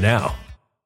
now.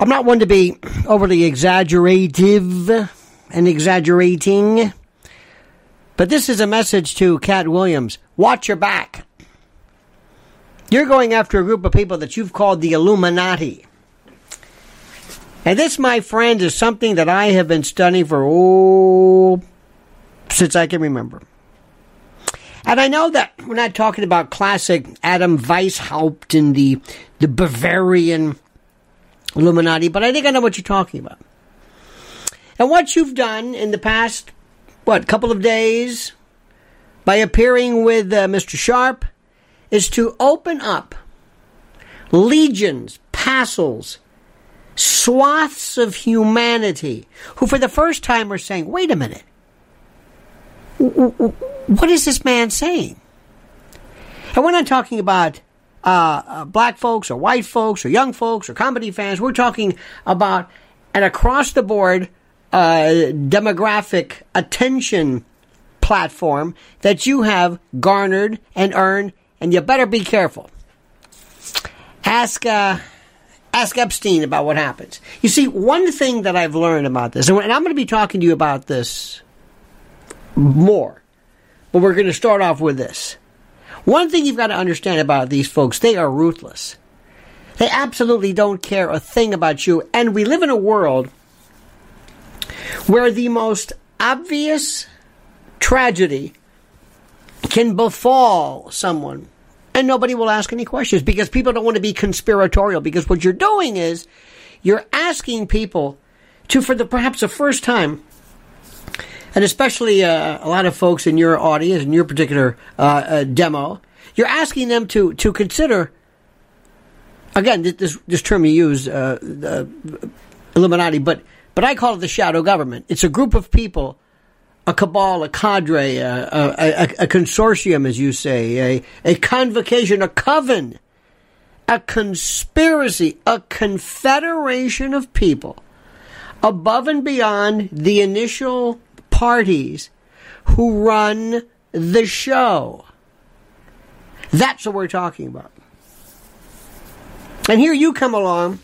I'm not one to be overly exaggerative and exaggerating, but this is a message to Katt Williams. Watch your back. You're going after a group of people that you've called the Illuminati. And this, my friend, is something that I have been studying for, oh, since I can remember. And I know that we're not talking about classic Adam Weishaupt and the, the Bavarian Illuminati, but I think I know what you're talking about. And what you've done in the past, what, couple of days, by appearing with uh, Mr. Sharpe, is to open up legions, passels, swaths of humanity who, for the first time, are saying, wait a minute, what is this man saying? And we're not talking about uh, uh, black folks or white folks or young folks or comedy fans. We're talking about an across the board uh, demographic attention platform that you have garnered and earned, and you better be careful. Ask uh, ask Epstein about what happens. You see, one thing that I've learned about this, and I'm going to be talking to you about this more, but we're going to start off with this. One thing you've got to understand about these folks, they are ruthless. They absolutely don't care a thing about you. And we live in a world where the most obvious tragedy can befall someone and nobody will ask any questions because people don't want to be conspiratorial because what you're doing is you're asking people to for the perhaps the first time and especially uh, a lot of folks in your audience in your particular uh, uh, demo you're asking them to to consider again this this term you use uh, illuminati but but I call it the shadow government. It's a group of people, a cabal, a cadre, a, a, a, a consortium, as you say, a, a convocation, a coven, a conspiracy, a confederation of people above and beyond the initial parties who run the show. That's what we're talking about. And here you come along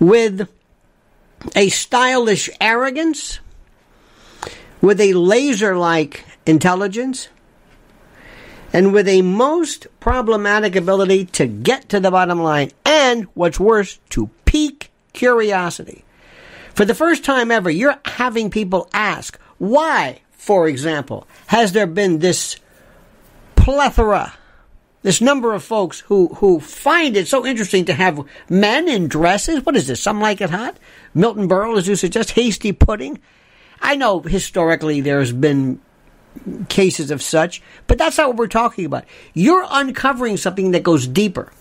with a stylish arrogance, with a laser like intelligence, and with a most problematic ability to get to the bottom line, and what's worse, to pique curiosity. For the first time ever, you're having people ask, why, for example, has there been this plethora this number of folks who, who find it so interesting to have men in dresses. What is this? Some like it hot? Milton Berle, as you suggest, hasty pudding. I know historically there's been cases of such, but that's not what we're talking about. You're uncovering something that goes deeper.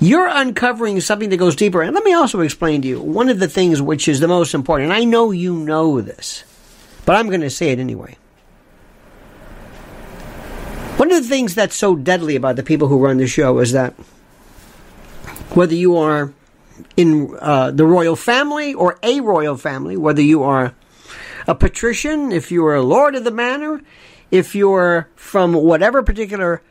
You're uncovering something that goes deeper. And let me also explain to you one of the things which is the most important. And I know you know this, but I'm going to say it anyway. One of the things that's so deadly about the people who run the show is that whether you are in uh, the royal family or a royal family, whether you are a patrician, if you are a lord of the manor, if you're from whatever particular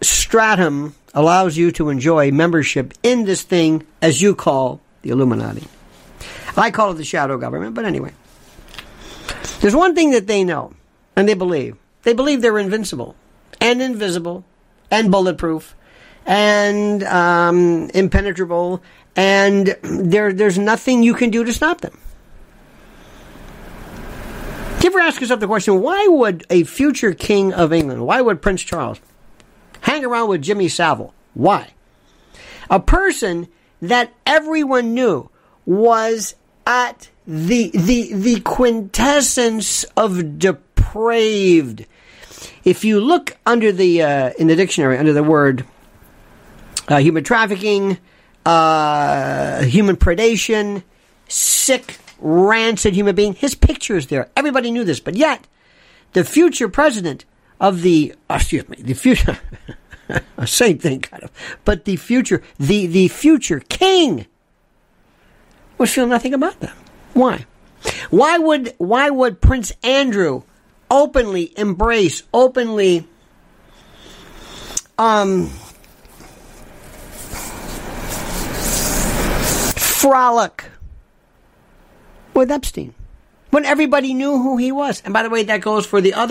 stratum allows you to enjoy membership in this thing as you call the Illuminati. I call it the shadow government, but anyway. There's one thing that they know and they believe. They believe they're invincible and invisible and bulletproof and um, impenetrable, and there, there's nothing you can do to stop them. Do you ever ask yourself the question why would a future king of England, why would Prince Charles hang around with Jimmy Savile? Why? A person that everyone knew was at the the the quintessence of depraved if you look under the uh, in the dictionary under the word uh, human trafficking, uh, human predation, sick, rancid human being, his picture is there. Everybody knew this, but yet the future president of the uh, excuse me, the future same thing kind of, but the future the the future king would feel nothing about that. Why? Why would why would Prince Andrew openly embrace, openly um, frolic with Epstein when everybody knew who he was. And by the way, that goes for the other.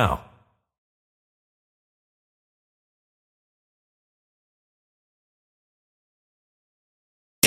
now.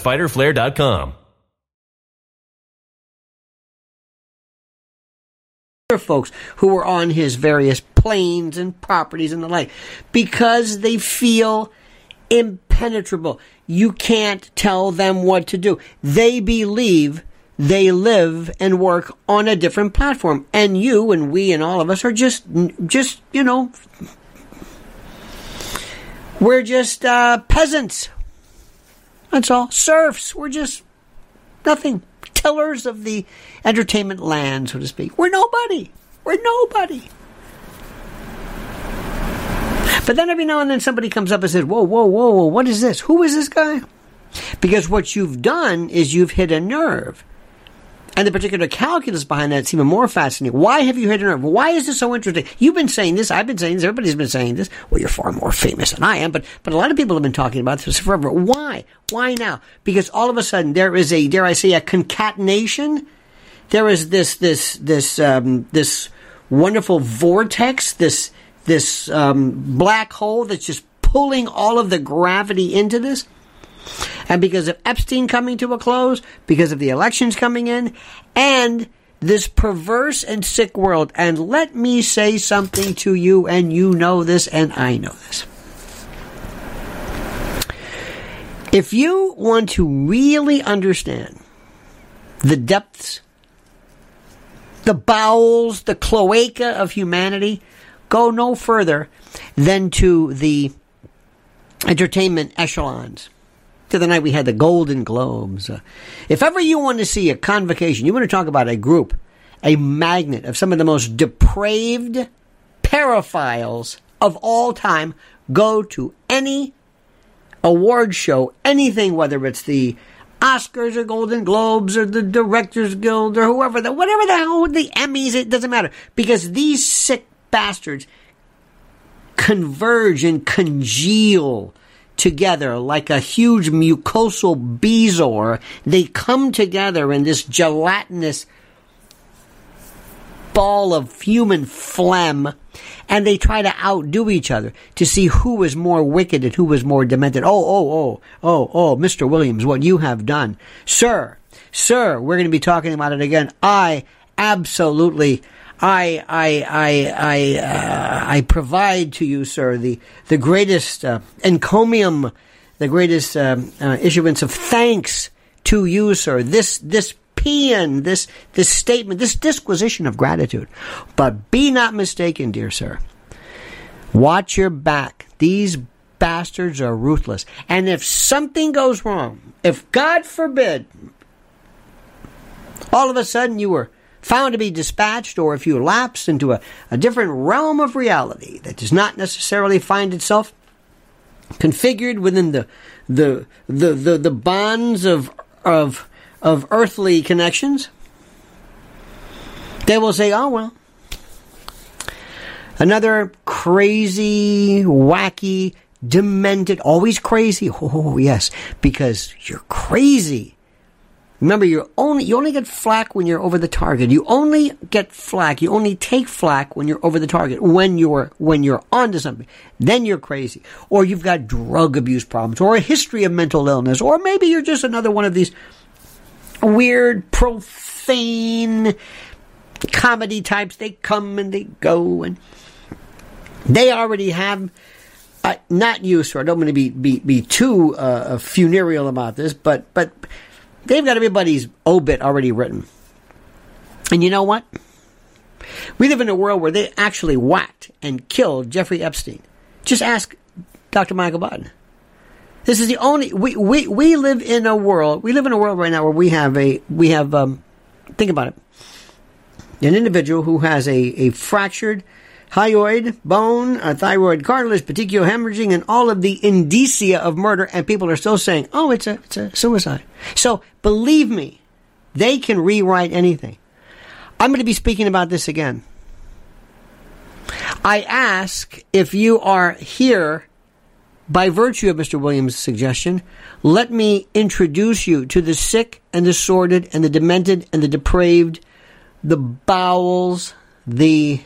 www.fighterflare.com. folks who were on his various planes and properties and the like because they feel impenetrable. You can't tell them what to do. They believe they live and work on a different platform. And you and we and all of us are just, just, you know, we're just uh, peasants. That's all. Serfs. We're just nothing. Tillers of the entertainment land, so to speak. We're nobody. We're nobody. But then every now and then somebody comes up and says, Whoa, whoa, whoa, whoa, what is this? Who is this guy? Because what you've done is you've hit a nerve. And the particular calculus behind that is even more fascinating. Why have you hit a nerve? Why is this so interesting? You've been saying this, I've been saying this, everybody's been saying this. Well, you're far more famous than I am, but, but a lot of people have been talking about this forever. Why? Why now? Because all of a sudden there is a, dare I say, a concatenation. There is this, this, this, um, this wonderful vortex, this, this, um, black hole that's just pulling all of the gravity into this. And because of Epstein coming to a close, because of the elections coming in, and this perverse and sick world. And let me say something to you, and you know this, and I know this. If you want to really understand the depths, the bowels, the cloaca of humanity, go no further than to the entertainment echelons the night we had the Golden Globes. Uh, if ever you want to see a convocation, you want to talk about a group, a magnet of some of the most depraved paraphiles of all time, go to any award show, anything, whether it's the Oscars or Golden Globes or the Directors Guild or whoever, the, whatever the hell, the Emmys, it doesn't matter. Because these sick bastards converge and congeal together like a huge mucosal bezoar. They come together in this gelatinous ball of human phlegm and they try to outdo each other to see who was more wicked and who was more demented. Oh, oh, oh, oh, oh, Mr. Williams, what you have done. Sir, sir, we're going to be talking about it again. I absolutely I I I I uh, I provide to you, sir, the the greatest uh, encomium, the greatest um, uh, issuance of thanks to you, sir. This this paean, this this statement, this disquisition of gratitude. But be not mistaken, dear sir. Watch your back. These bastards are ruthless. And if something goes wrong, if God forbid, all of a sudden you were found to be dispatched, or if you lapse into a, a different realm of reality that does not necessarily find itself configured within the the the the, the bonds of of of earthly connections, they will say, "Oh well." Another crazy, wacky, demented, always crazy. Oh, yes, because you're crazy. Remember, you only you only get flack when you're over the target. You only get flack. You only take flack when you're over the target. When you're when you're onto something, then you're crazy, or you've got drug abuse problems, or a history of mental illness, or maybe you're just another one of these weird, profane comedy types. They come and they go, and they already have. Uh, not you, sir. I don't want to be be, be too uh, funereal about this, but but They've got everybody's obit already written. And you know what? We live in a world where they actually whacked and killed Jeffrey Epstein. Just ask Dr. Michael Baden. This is the only we, we, we live in a world we live in a world right now where we have a we have um, think about it an individual who has a, a fractured hyoid, bone, a thyroid cartilage, petechial hemorrhaging, and all of the indicia of murder, and people are still saying, oh, it's a, it's a suicide. So believe me, they can rewrite anything. I'm going to be speaking about this again. I ask if you are here by virtue of Mr. Williams' suggestion, let me introduce you to the sick and the sordid and the demented and the depraved, the bowels, the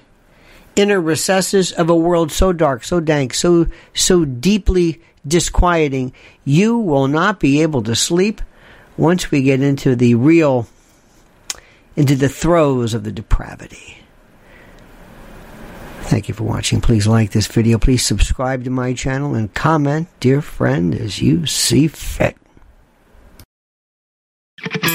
inner recesses of a world so dark, so dank, so so deeply disquieting, you will not be able to sleep once we get into the real into the throes of the depravity. Thank you for watching. Please like this video. Please subscribe to my channel and comment, dear friend, as you see fit.